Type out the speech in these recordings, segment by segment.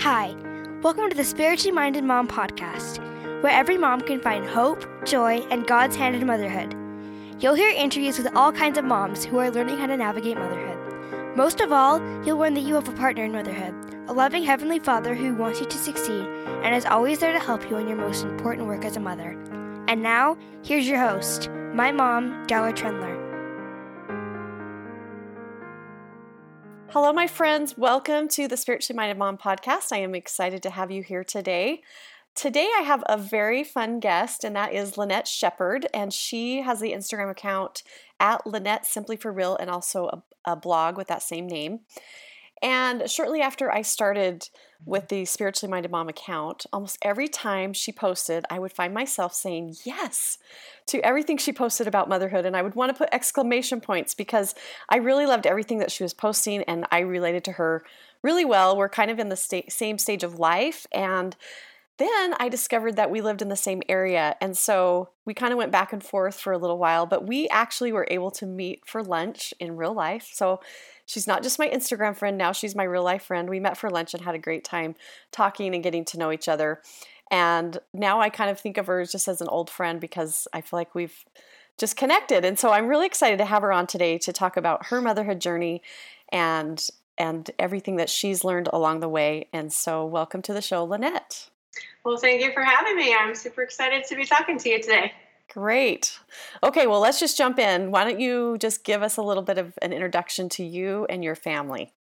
Hi, welcome to the Spiritually Minded Mom podcast, where every mom can find hope, joy, and God's hand in motherhood. You'll hear interviews with all kinds of moms who are learning how to navigate motherhood. Most of all, you'll learn that you have a partner in motherhood, a loving Heavenly Father who wants you to succeed and is always there to help you in your most important work as a mother. And now, here's your host, my mom, Darla Trendler. Hello, my friends. Welcome to the Spiritually Minded Mom podcast. I am excited to have you here today. Today, I have a very fun guest, and that is Lynette Shepard. And she has the Instagram account at Lynette Simply for Real and also a, a blog with that same name. And shortly after I started with the Spiritually Minded Mom account, almost every time she posted, I would find myself saying yes to everything she posted about motherhood. And I would want to put exclamation points because I really loved everything that she was posting and I related to her really well. We're kind of in the sta- same stage of life. And then I discovered that we lived in the same area. And so we kind of went back and forth for a little while, but we actually were able to meet for lunch in real life. So she's not just my Instagram friend, now she's my real life friend. We met for lunch and had a great time talking and getting to know each other. And now I kind of think of her just as an old friend because I feel like we've just connected. And so I'm really excited to have her on today to talk about her motherhood journey and and everything that she's learned along the way. And so welcome to the show, Lynette. Well, thank you for having me. I'm super excited to be talking to you today. Great. Okay, well, let's just jump in. Why don't you just give us a little bit of an introduction to you and your family?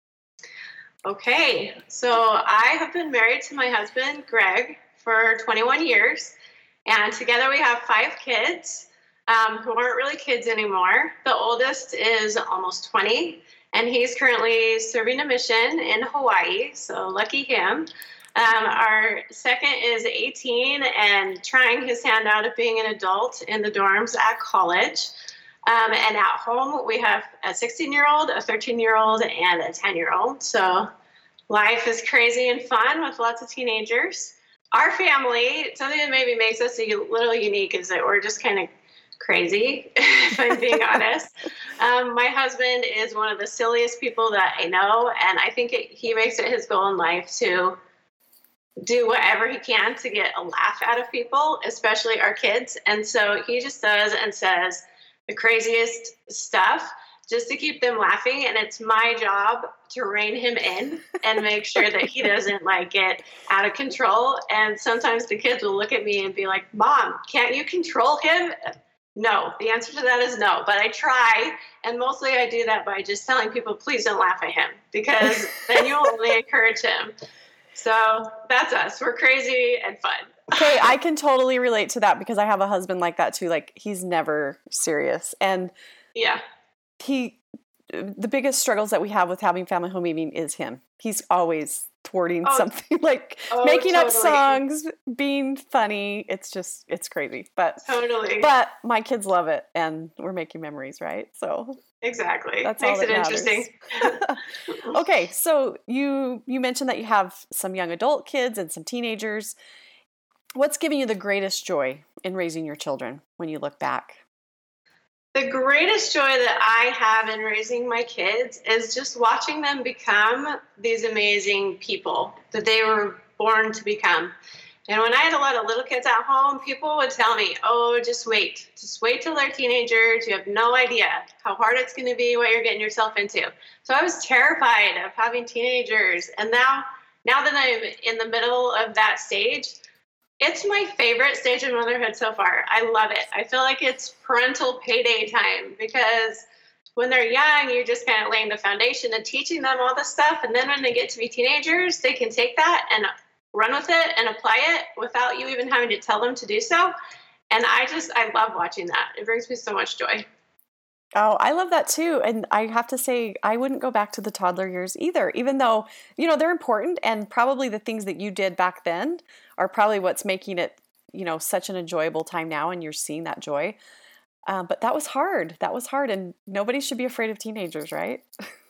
Okay, so I have been married to my husband, Greg, for 21 years, and together we have five kids um, who aren't really kids anymore. The oldest is almost 20, and he's currently serving a mission in Hawaii, so lucky him. Um, our second is 18 and trying his hand out at being an adult in the dorms at college. Um, and at home, we have a 16 year old, a 13 year old, and a 10 year old. So life is crazy and fun with lots of teenagers. Our family, something that maybe makes us a little unique is that we're just kind of crazy, if I'm being honest. Um, my husband is one of the silliest people that I know, and I think it, he makes it his goal in life to do whatever he can to get a laugh out of people, especially our kids. And so he just does and says the craziest stuff just to keep them laughing. And it's my job to rein him in and make sure that he doesn't like get out of control. And sometimes the kids will look at me and be like, Mom, can't you control him? No, the answer to that is no, but I try. And mostly I do that by just telling people, please don't laugh at him because then you'll only encourage him. So that's us. We're crazy and fun. okay, I can totally relate to that because I have a husband like that too. Like he's never serious. And yeah. He the biggest struggles that we have with having family home evening is him. He's always thwarting oh, something like oh, making totally. up songs, being funny. It's just it's crazy. But totally. But my kids love it and we're making memories, right? So Exactly. That's Makes it interesting. okay, so you you mentioned that you have some young adult kids and some teenagers. What's giving you the greatest joy in raising your children when you look back? The greatest joy that I have in raising my kids is just watching them become these amazing people that they were born to become. And when I had a lot of little kids at home, people would tell me, oh, just wait. Just wait till they're teenagers. You have no idea how hard it's going to be, what you're getting yourself into. So I was terrified of having teenagers. And now, now that I'm in the middle of that stage, it's my favorite stage of motherhood so far. I love it. I feel like it's parental payday time because when they're young, you're just kind of laying the foundation and teaching them all this stuff. And then when they get to be teenagers, they can take that and run with it and apply it without you even having to tell them to do so. And I just, I love watching that. It brings me so much joy. Oh, I love that too. And I have to say, I wouldn't go back to the toddler years either, even though, you know, they're important and probably the things that you did back then are probably what's making it, you know, such an enjoyable time now and you're seeing that joy. Uh, but that was hard. That was hard. And nobody should be afraid of teenagers, right?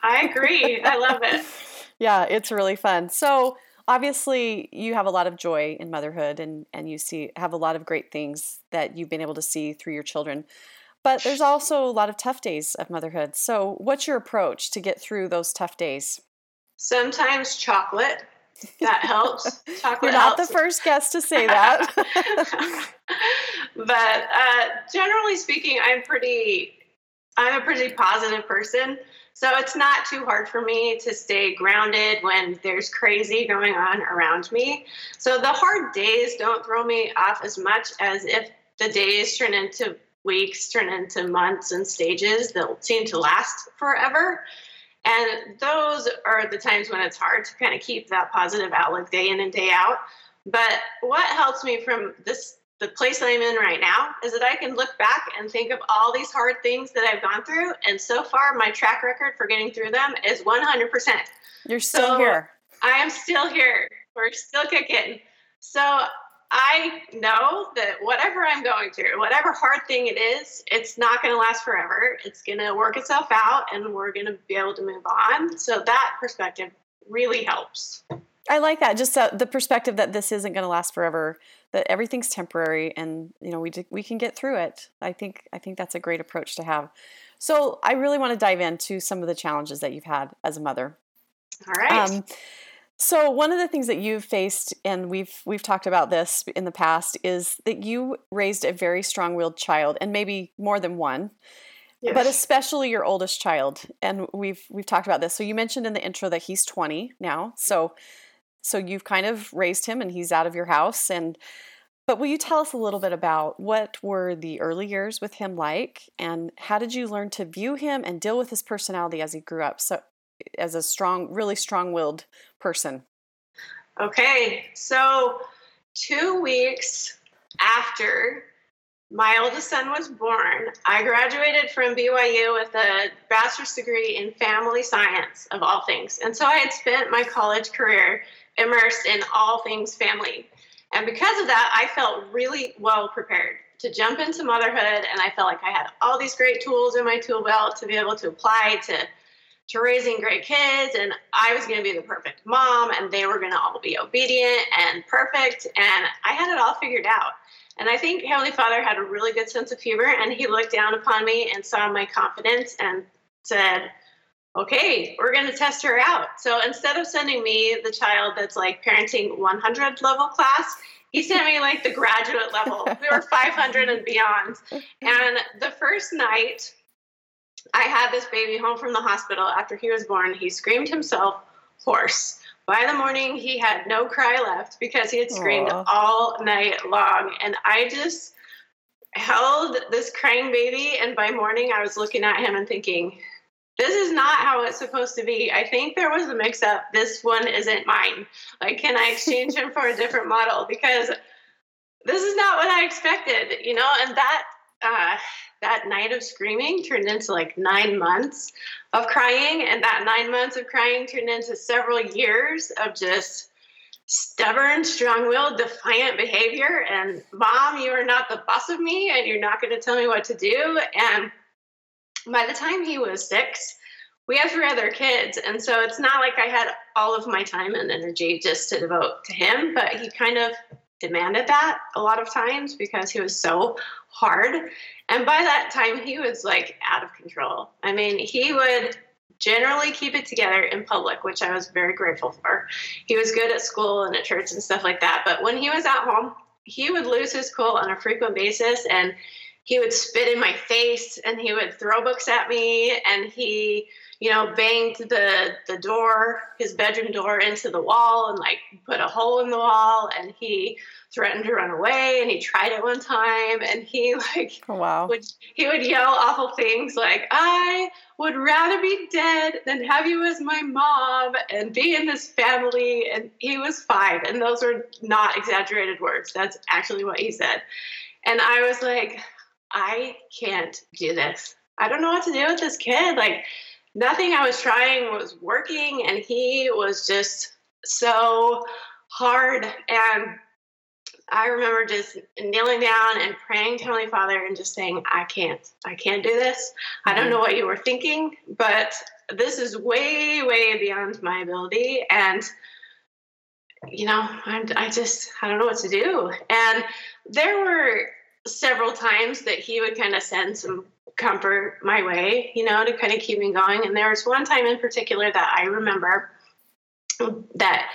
I agree. I love it. yeah, it's really fun. So, obviously you have a lot of joy in motherhood and and you see have a lot of great things that you've been able to see through your children but there's also a lot of tough days of motherhood so what's your approach to get through those tough days sometimes chocolate that helps. Chocolate You're not helps. the first guest to say that. but uh, generally speaking, I'm pretty, I'm a pretty positive person. So it's not too hard for me to stay grounded when there's crazy going on around me. So the hard days don't throw me off as much as if the days turn into weeks, turn into months and stages that seem to last forever. And those are the times when it's hard to kind of keep that positive outlook day in and day out. But what helps me from this the place that I'm in right now is that I can look back and think of all these hard things that I've gone through. And so far, my track record for getting through them is 100%. You're still so here. I am still here. We're still kicking. So I know that whatever I'm going through, whatever hard thing it is, it's not going to last forever. It's going to work itself out and we're going to be able to move on. So that perspective really helps. I like that. Just uh, the perspective that this isn't going to last forever, that everything's temporary, and you know we we can get through it. I think I think that's a great approach to have. So I really want to dive into some of the challenges that you've had as a mother. All right. Um, so one of the things that you've faced, and we've we've talked about this in the past, is that you raised a very strong-willed child, and maybe more than one. Yes. But especially your oldest child, and we've we've talked about this. So you mentioned in the intro that he's 20 now. So so you've kind of raised him and he's out of your house and but will you tell us a little bit about what were the early years with him like and how did you learn to view him and deal with his personality as he grew up? So as a strong really strong-willed person. Okay so two weeks after my oldest son was born i graduated from byu with a bachelor's degree in family science of all things. And so i had spent my college career immersed in all things family. And because of that, I felt really well prepared to jump into motherhood. And I felt like I had all these great tools in my tool belt to be able to apply to, to raising great kids. And I was going to be the perfect mom, and they were going to all be obedient and perfect. And I had it all figured out. And I think Heavenly Father had a really good sense of humor, and He looked down upon me and saw my confidence and said, okay, we're going to test her out. So instead of sending me the child that's like parenting 100 level class, he sent me like the graduate level. We were 500 and beyond. And the first night I had this baby home from the hospital after he was born, he screamed himself hoarse. By the morning, he had no cry left because he had screamed Aww. all night long. And I just held this crying baby. And by morning, I was looking at him and thinking, this is not how it's supposed to be. I think there was a mix up. This one isn't mine. Like, can I exchange him for a different model? Because this is not what I expected, you know? And that, uh, that night of screaming turned into like nine months of crying. And that nine months of crying turned into several years of just stubborn, strong willed, defiant behavior. And mom, you are not the boss of me and you're not going to tell me what to do. And by the time he was six, we have three other kids. And so it's not like I had all of my time and energy just to devote to him, but he kind of demanded that a lot of times because he was so hard. And by that time, he was like out of control. I mean, he would generally keep it together in public, which I was very grateful for. He was good at school and at church and stuff like that. But when he was at home, he would lose his cool on a frequent basis and he would spit in my face and he would throw books at me and he you know banged the the door his bedroom door into the wall and like put a hole in the wall and he threatened to run away and he tried it one time and he like oh, wow. would he would yell awful things like i would rather be dead than have you as my mom and be in this family and he was five and those were not exaggerated words. That's actually what he said. And i was like I can't do this. I don't know what to do with this kid. Like, nothing I was trying was working, and he was just so hard. And I remember just kneeling down and praying to Heavenly Father and just saying, I can't, I can't do this. I don't mm-hmm. know what you were thinking, but this is way, way beyond my ability. And, you know, I'm, I just, I don't know what to do. And there were several times that he would kind of send some comfort my way, you know, to kind of keep me going. And there was one time in particular that I remember that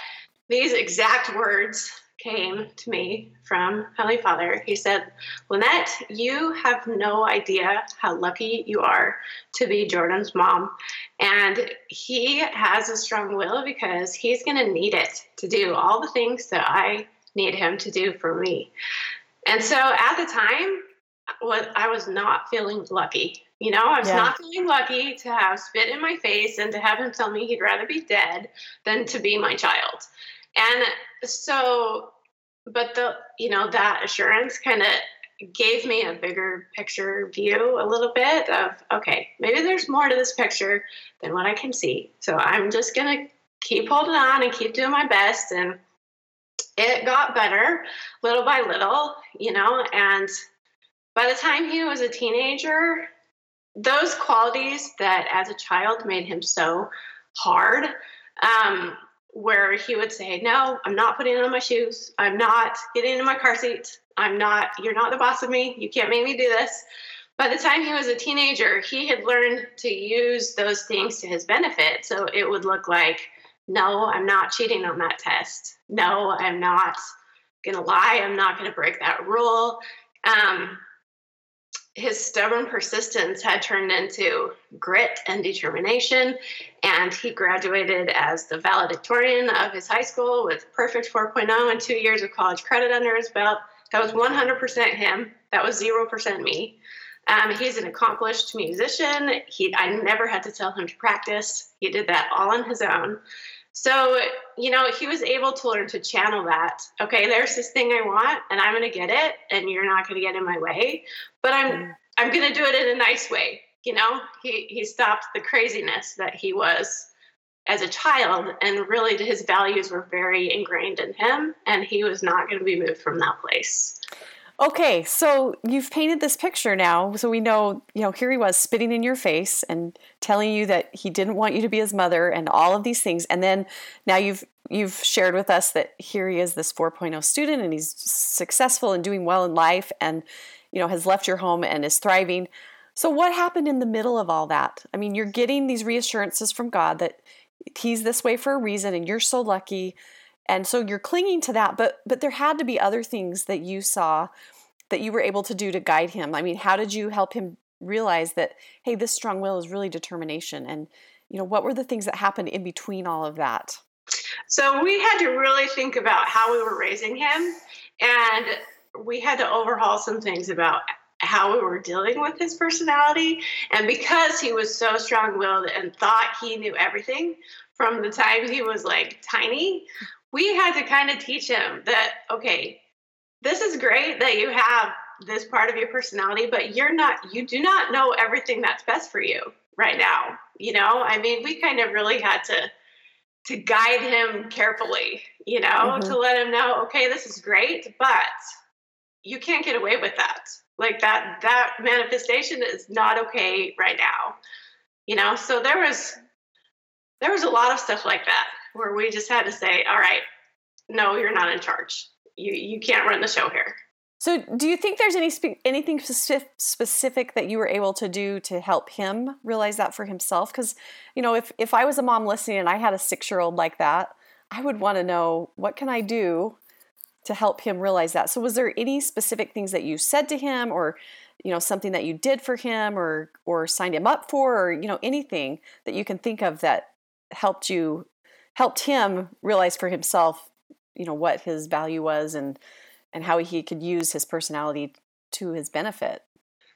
these exact words came to me from Heavenly Father. He said, Lynette, you have no idea how lucky you are to be Jordan's mom. And he has a strong will because he's going to need it to do all the things that I need him to do for me. And so at the time, what I was not feeling lucky. You know, I was yeah. not feeling lucky to have spit in my face and to have him tell me he'd rather be dead than to be my child. And so, but the, you know, that assurance kind of gave me a bigger picture view a little bit of, okay, maybe there's more to this picture than what I can see. So I'm just going to keep holding on and keep doing my best. And it got better little by little, you know, and by the time he was a teenager, those qualities that as a child made him so hard um, where he would say, No, I'm not putting on my shoes. I'm not getting in my car seat. I'm not, you're not the boss of me. You can't make me do this. By the time he was a teenager, he had learned to use those things to his benefit. So it would look like, No, I'm not cheating on that test. No, I'm not going to lie. I'm not going to break that rule. Um, his stubborn persistence had turned into grit and determination, and he graduated as the valedictorian of his high school with perfect 4.0 and two years of college credit under his belt. That was 100% him. That was 0% me. Um, he's an accomplished musician. He, I never had to tell him to practice. He did that all on his own. So, you know, he was able to learn to channel that. Okay, there's this thing I want and I'm going to get it and you're not going to get in my way, but I'm mm. I'm going to do it in a nice way. You know, he he stopped the craziness that he was as a child and really his values were very ingrained in him and he was not going to be moved from that place. Okay, so you've painted this picture now. So we know, you know, here he was spitting in your face and telling you that he didn't want you to be his mother and all of these things. And then now you've you've shared with us that here he is this 4.0 student and he's successful and doing well in life and you know has left your home and is thriving. So what happened in the middle of all that? I mean, you're getting these reassurances from God that he's this way for a reason and you're so lucky and so you're clinging to that but but there had to be other things that you saw that you were able to do to guide him. I mean how did you help him realize that hey this strong will is really determination? And you know what were the things that happened in between all of that? So we had to really think about how we were raising him and we had to overhaul some things about how we were dealing with his personality. And because he was so strong willed and thought he knew everything from the time he was like tiny, we had to kind of teach him that, okay, this is great that you have this part of your personality, but you're not, you do not know everything that's best for you right now. You know, I mean, we kind of really had to to guide him carefully, you know, mm-hmm. to let him know, okay, this is great, but you can't get away with that. Like that that manifestation is not okay right now. You know, so there was there was a lot of stuff like that where we just had to say, all right, no, you're not in charge. You you can't run the show here. So, do you think there's any spe- anything specific that you were able to do to help him realize that for himself? Because, you know, if if I was a mom listening and I had a six year old like that, I would want to know what can I do to help him realize that. So, was there any specific things that you said to him, or you know, something that you did for him, or or signed him up for, or you know, anything that you can think of that helped you helped him realize for himself, you know, what his value was and and how he could use his personality to his benefit?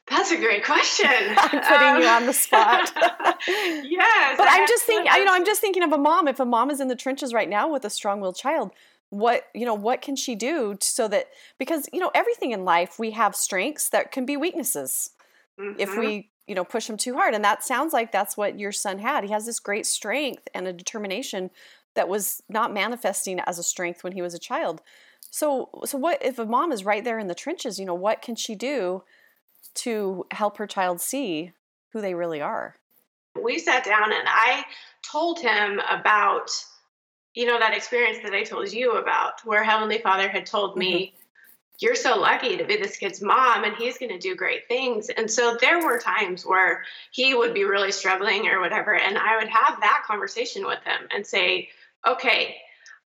That's a great question. I'm putting um, you on the spot. yes, but I'm just thinking. You know, I'm just thinking of a mom. If a mom is in the trenches right now with a strong-willed child, what you know, what can she do so that because you know everything in life we have strengths that can be weaknesses mm-hmm. if we you know push him too hard. And that sounds like that's what your son had. He has this great strength and a determination that was not manifesting as a strength when he was a child. So so what if a mom is right there in the trenches you know what can she do to help her child see who they really are? We sat down and i told him about you know that experience that i told you about where heavenly father had told me mm-hmm you're so lucky to be this kid's mom and he's going to do great things. And so there were times where he would be really struggling or whatever. And I would have that conversation with him and say, okay,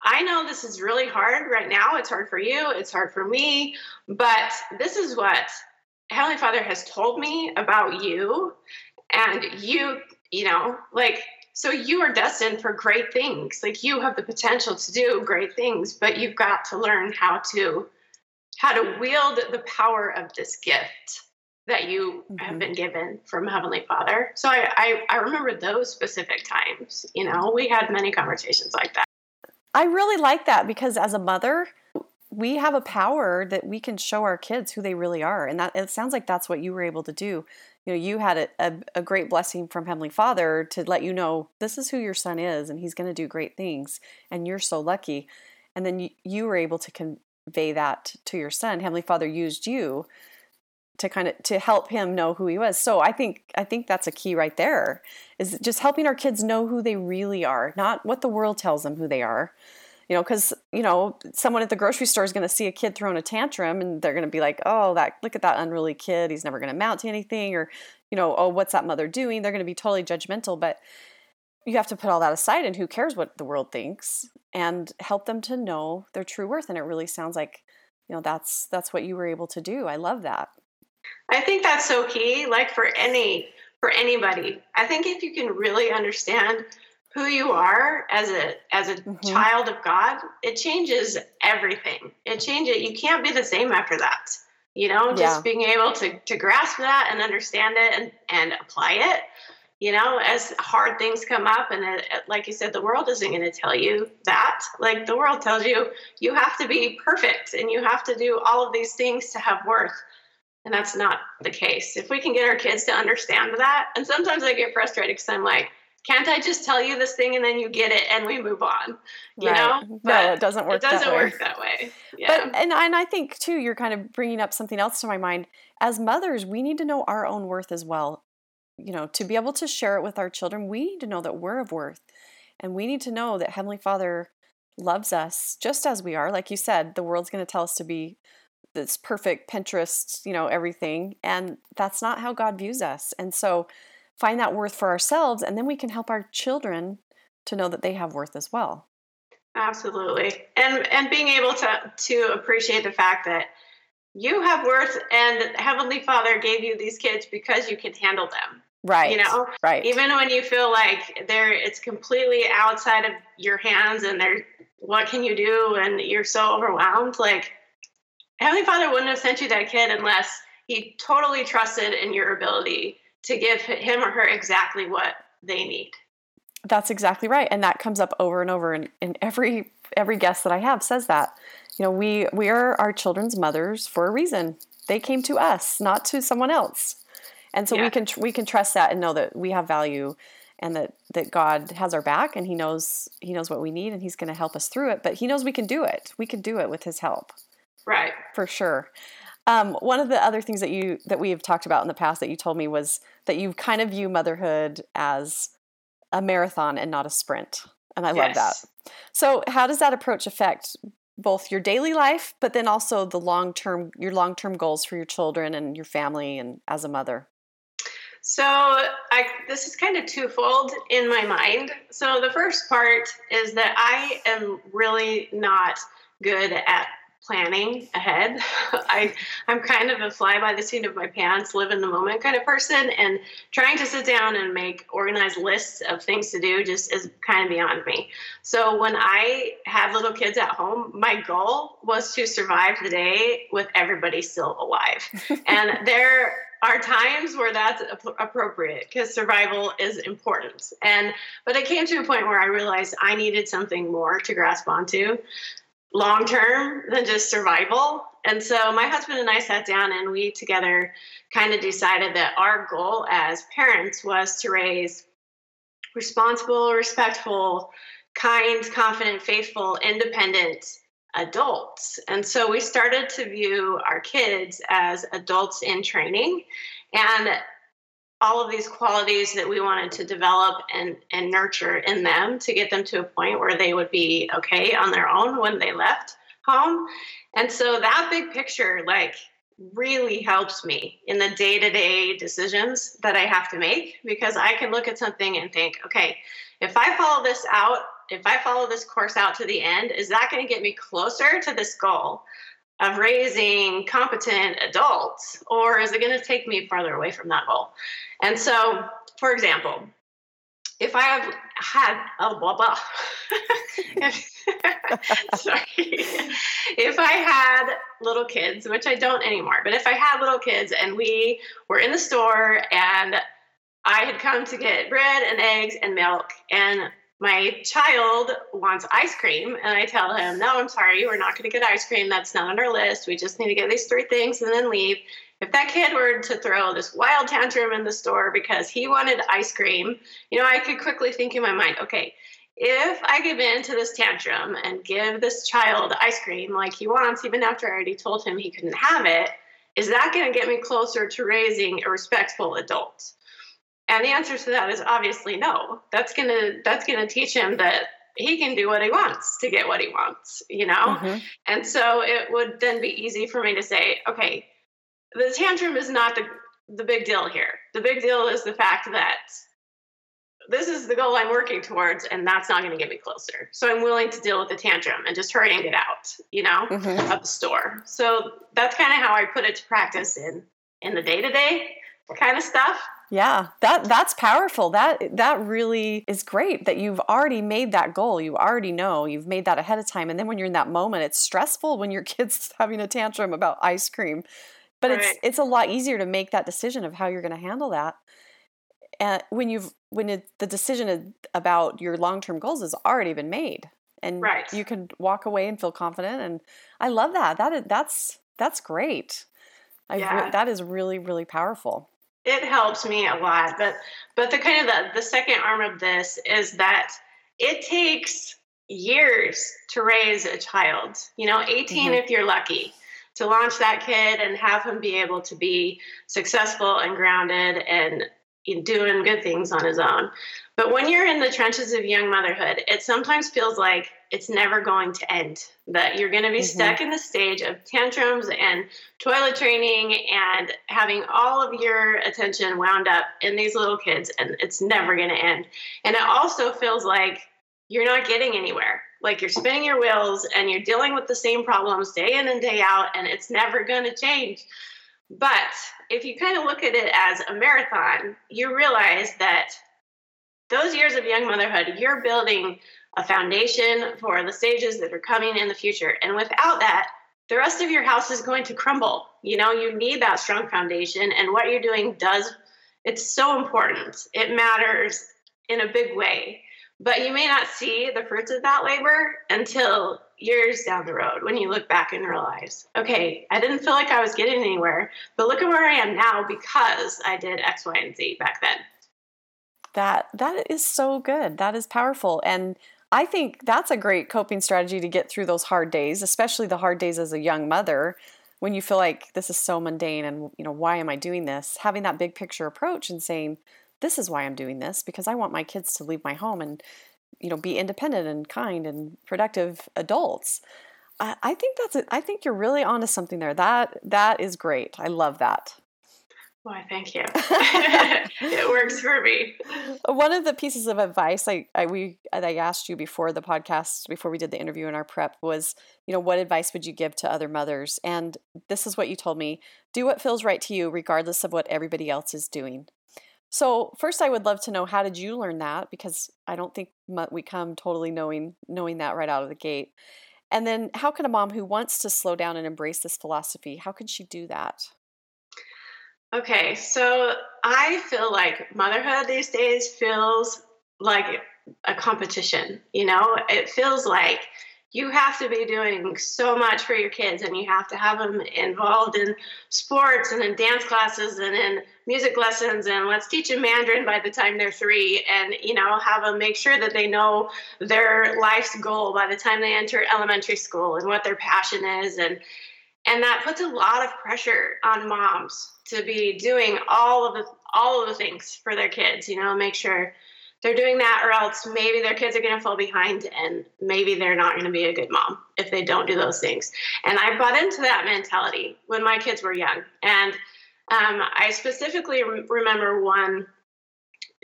I know this is really hard right now. It's hard for you, it's hard for me, but this is what Heavenly Father has told me about you. And you, you know, like, so you are destined for great things. Like, you have the potential to do great things, but you've got to learn how to how to wield the power of this gift that you mm-hmm. have been given from Heavenly Father. So I, I, I remember those specific times. You know, we had many conversations like that. I really like that because as a mother, we have a power that we can show our kids who they really are. And that it sounds like that's what you were able to do. You know, you had a, a, a great blessing from Heavenly Father to let you know this is who your son is and he's going to do great things. And you're so lucky. And then you, you were able to convey that to your son. Heavenly Father used you to kind of to help him know who he was. So I think I think that's a key right there is just helping our kids know who they really are, not what the world tells them who they are. You know, because you know, someone at the grocery store is going to see a kid throwing a tantrum, and they're going to be like, "Oh, that look at that unruly kid. He's never going to amount to anything," or, you know, "Oh, what's that mother doing?" They're going to be totally judgmental. But you have to put all that aside, and who cares what the world thinks, and help them to know their true worth. And it really sounds like, you know, that's that's what you were able to do. I love that. I think that's so key. Like for any for anybody, I think if you can really understand who you are as a as a mm-hmm. child of God, it changes everything. It changes. You can't be the same after that. You know, just yeah. being able to to grasp that and understand it and and apply it. You know, as hard things come up, and it, like you said, the world isn't going to tell you that. Like the world tells you, you have to be perfect and you have to do all of these things to have worth and that's not the case. If we can get our kids to understand that, and sometimes I get frustrated because I'm like, can't I just tell you this thing and then you get it and we move on? You right. know? But no, it doesn't work. It doesn't that work that way. Yeah. But and and I think too, you're kind of bringing up something else to my mind. As mothers, we need to know our own worth as well. You know, to be able to share it with our children, we need to know that we're of worth, and we need to know that Heavenly Father loves us just as we are. Like you said, the world's going to tell us to be this perfect Pinterest, you know, everything. And that's not how God views us. And so find that worth for ourselves, and then we can help our children to know that they have worth as well. Absolutely. And and being able to to appreciate the fact that you have worth and Heavenly Father gave you these kids because you can handle them. Right. You know, right. Even when you feel like they're it's completely outside of your hands and they're what can you do and you're so overwhelmed, like Heavenly Father wouldn't have sent you that kid unless he totally trusted in your ability to give him or her exactly what they need. That's exactly right. And that comes up over and over in, and every every guest that I have says that. You know, we we are our children's mothers for a reason. They came to us, not to someone else. And so yeah. we can we can trust that and know that we have value and that that God has our back and he knows he knows what we need and he's going to help us through it, but he knows we can do it. We can do it with his help. Right. For sure. Um, one of the other things that you that we have talked about in the past that you told me was that you kind of view motherhood as a marathon and not a sprint, and I yes. love that. So, how does that approach affect both your daily life, but then also the long term your long term goals for your children and your family and as a mother? So, I this is kind of twofold in my mind. So, the first part is that I am really not good at planning ahead. I I'm kind of a fly by the seat of my pants, live in the moment kind of person, and trying to sit down and make organized lists of things to do just is kind of beyond me. So when I had little kids at home, my goal was to survive the day with everybody still alive, and there are times where that's appropriate because survival is important and but it came to a point where i realized i needed something more to grasp onto long term than just survival. And so my husband and I sat down and we together kind of decided that our goal as parents was to raise responsible, respectful, kind, confident, faithful, independent adults. And so we started to view our kids as adults in training. And all of these qualities that we wanted to develop and, and nurture in them to get them to a point where they would be okay on their own when they left home. And so that big picture, like, really helps me in the day to day decisions that I have to make because I can look at something and think, okay, if I follow this out if I follow this course out to the end, is that going to get me closer to this goal of raising competent adults, or is it going to take me farther away from that goal? And so, for example, if I have had oh blah blah, sorry, if I had little kids, which I don't anymore, but if I had little kids and we were in the store and I had come to get bread and eggs and milk, and my child wants ice cream, and I tell him, No, I'm sorry, we're not going to get ice cream. That's not on our list. We just need to get these three things and then leave. If that kid were to throw this wild tantrum in the store because he wanted ice cream, you know, I could quickly think in my mind, okay, if I give in to this tantrum and give this child ice cream like he wants, even after I already told him he couldn't have it, is that going to get me closer to raising a respectful adult? And the answer to that is obviously no. That's gonna that's gonna teach him that he can do what he wants to get what he wants, you know? Mm-hmm. And so it would then be easy for me to say, okay, the tantrum is not the the big deal here. The big deal is the fact that this is the goal I'm working towards, and that's not going to get me closer. So I'm willing to deal with the tantrum and just hurry and get out, you know, mm-hmm. of the store. So that's kind of how I put it to practice in in the day to day kind of stuff. Yeah, that that's powerful. That that really is great that you've already made that goal. You already know. You've made that ahead of time and then when you're in that moment, it's stressful when your kid's having a tantrum about ice cream. But right. it's it's a lot easier to make that decision of how you're going to handle that. And when you've when it, the decision about your long-term goals has already been made and right. you can walk away and feel confident and I love that. That is, that's that's great. Yeah. that is really really powerful it helps me a lot but but the kind of the, the second arm of this is that it takes years to raise a child you know 18 mm-hmm. if you're lucky to launch that kid and have him be able to be successful and grounded and doing good things on his own but when you're in the trenches of young motherhood it sometimes feels like it's never going to end. That you're going to be mm-hmm. stuck in the stage of tantrums and toilet training and having all of your attention wound up in these little kids, and it's never going to end. And it also feels like you're not getting anywhere. Like you're spinning your wheels and you're dealing with the same problems day in and day out, and it's never going to change. But if you kind of look at it as a marathon, you realize that those years of young motherhood, you're building a foundation for the stages that are coming in the future. And without that, the rest of your house is going to crumble. You know, you need that strong foundation, and what you're doing does, it's so important. It matters in a big way. But you may not see the fruits of that labor until years down the road when you look back and realize, okay, I didn't feel like I was getting anywhere, but look at where I am now because I did X, Y, and Z back then. That that is so good. That is powerful. And I think that's a great coping strategy to get through those hard days, especially the hard days as a young mother when you feel like this is so mundane and you know why am I doing this? Having that big picture approach and saying this is why I'm doing this because I want my kids to leave my home and you know be independent and kind and productive adults. I, think that's. I think you're really onto something there. That that is great. I love that. Why, thank you. it works for me. One of the pieces of advice I, I we I asked you before the podcast, before we did the interview in our prep, was, you know, what advice would you give to other mothers? And this is what you told me: do what feels right to you, regardless of what everybody else is doing. So, first, I would love to know how did you learn that? Because I don't think we come totally knowing knowing that right out of the gate. And then, how can a mom who wants to slow down and embrace this philosophy, how can she do that? Okay, so I feel like motherhood these days feels like a competition. You know, it feels like you have to be doing so much for your kids and you have to have them involved in sports and in dance classes and in music lessons and let's teach them mandarin by the time they're three and you know have them make sure that they know their life's goal by the time they enter elementary school and what their passion is and and that puts a lot of pressure on moms to be doing all of the all of the things for their kids you know make sure they're doing that or else maybe their kids are going to fall behind and maybe they're not going to be a good mom if they don't do those things. And i bought into that mentality when my kids were young. And um, i specifically re- remember one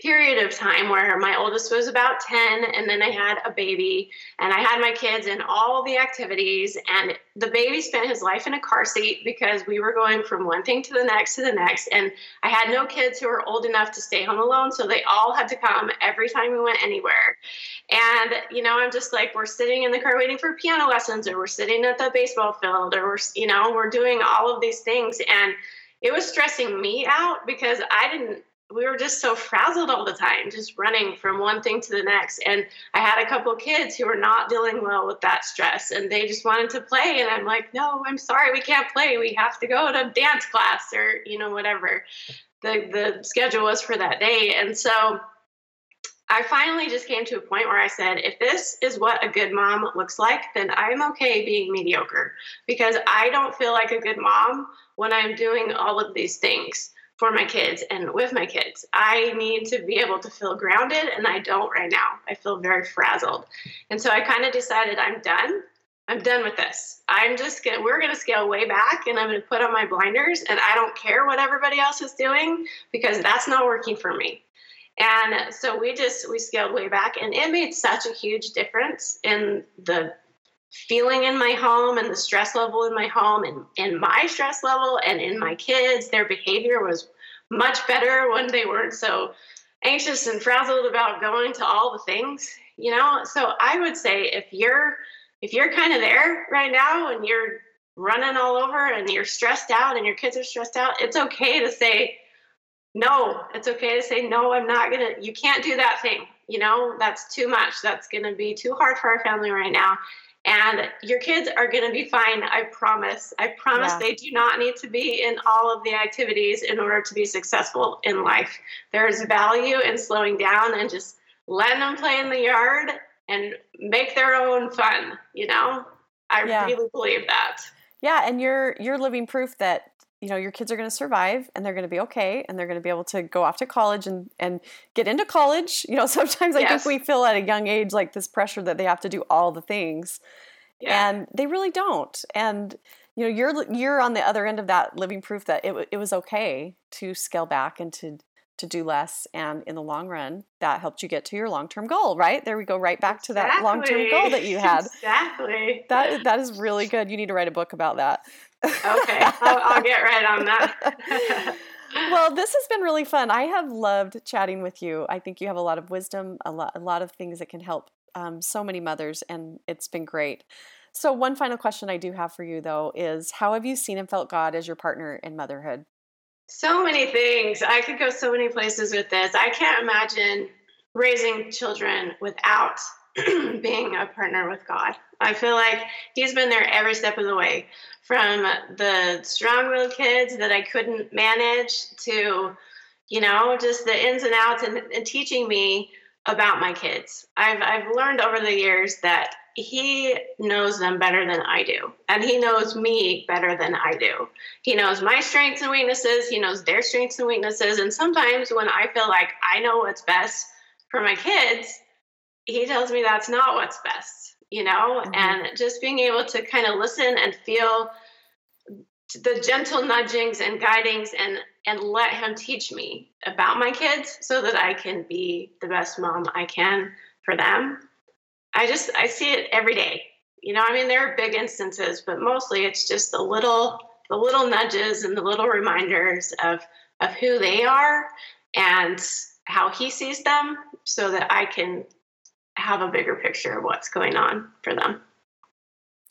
period of time where my oldest was about 10 and then I had a baby and I had my kids in all the activities and the baby spent his life in a car seat because we were going from one thing to the next to the next and I had no kids who were old enough to stay home alone so they all had to come every time we went anywhere. And you know, I'm just like we're sitting in the car waiting for piano lessons or we're sitting at the baseball field or we're you know, we're doing all of these things and it was stressing me out because I didn't we were just so frazzled all the time, just running from one thing to the next. And I had a couple kids who were not dealing well with that stress and they just wanted to play. And I'm like, no, I'm sorry, we can't play. We have to go to dance class or, you know, whatever the, the schedule was for that day. And so I finally just came to a point where I said, if this is what a good mom looks like, then I'm okay being mediocre because I don't feel like a good mom when I'm doing all of these things for my kids and with my kids. I need to be able to feel grounded, and I don't right now. I feel very frazzled. And so I kind of decided I'm done. I'm done with this. I'm just gonna, we're gonna scale way back and I'm gonna put on my blinders and I don't care what everybody else is doing because that's not working for me. And so we just, we scaled way back and it made such a huge difference in the feeling in my home and the stress level in my home and, and my stress level and in my kids their behavior was much better when they weren't so anxious and frazzled about going to all the things you know? So i would say if you're if you're kind of there right now and you're running all over and you're stressed out and your kids are stressed out it's okay to say no. It's okay to say no i'm not gonna you can't do that thing you know? That's too much. That's gonna be too hard for our family right now and your kids are going to be fine i promise i promise yeah. they do not need to be in all of the activities in order to be successful in life there's value in slowing down and just letting them play in the yard and make their own fun you know i yeah. really believe that yeah and you're you're living proof that you know your kids are going to survive and they're going to be okay and they're going to be able to go off to college and and get into college. You know sometimes i yes. think we feel at a young age like this pressure that they have to do all the things yeah. and they really don't. And you know you're you're on the other end of that living proof that it, it was okay to scale back and to to do less. And in the long run that helped you get to your long-term goal right? There we go right back to that long-term goal that you had. Exactly. That that is really good. You need to write a book about that okay I'll, I'll get right on that. Well this has been really fun. I have loved chatting with you. I think you have a lot of wisdom a lot, a lot of things that can help um, so many mothers and it's been great. So one final question i do have for you though is how have you seen and felt god as your partner in motherhood? So many things. I could go so many places with this. I can't imagine raising children without being a partner with God. I feel like He's been there every step of the way from the strong willed kids that I couldn't manage to, you know, just the ins and outs and, and teaching me about my kids. I've, I've learned over the years that he knows them better than I do. And he knows me better than I do. He knows my strengths and weaknesses. He knows their strengths and weaknesses. And sometimes when I feel like I know what's best for my kids, he tells me that's not what's best, you know? Mm-hmm. And just being able to kind of listen and feel the gentle nudgings and guidings and and let him teach me about my kids so that I can be the best mom I can for them I just I see it every day. You know, I mean there are big instances, but mostly it's just the little the little nudges and the little reminders of of who they are and how he sees them so that I can have a bigger picture of what's going on for them.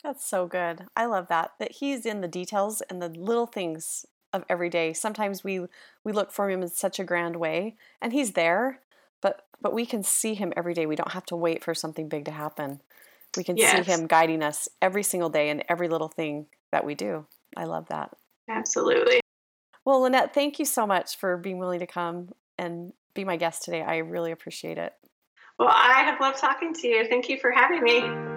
That's so good. I love that. That he's in the details and the little things of every day. Sometimes we we look for him in such a grand way and he's there, but but we can see him every day. We don't have to wait for something big to happen. We can yes. see him guiding us every single day in every little thing that we do. I love that. Absolutely. Well, Lynette, thank you so much for being willing to come and be my guest today. I really appreciate it. Well, I have loved talking to you. Thank you for having me.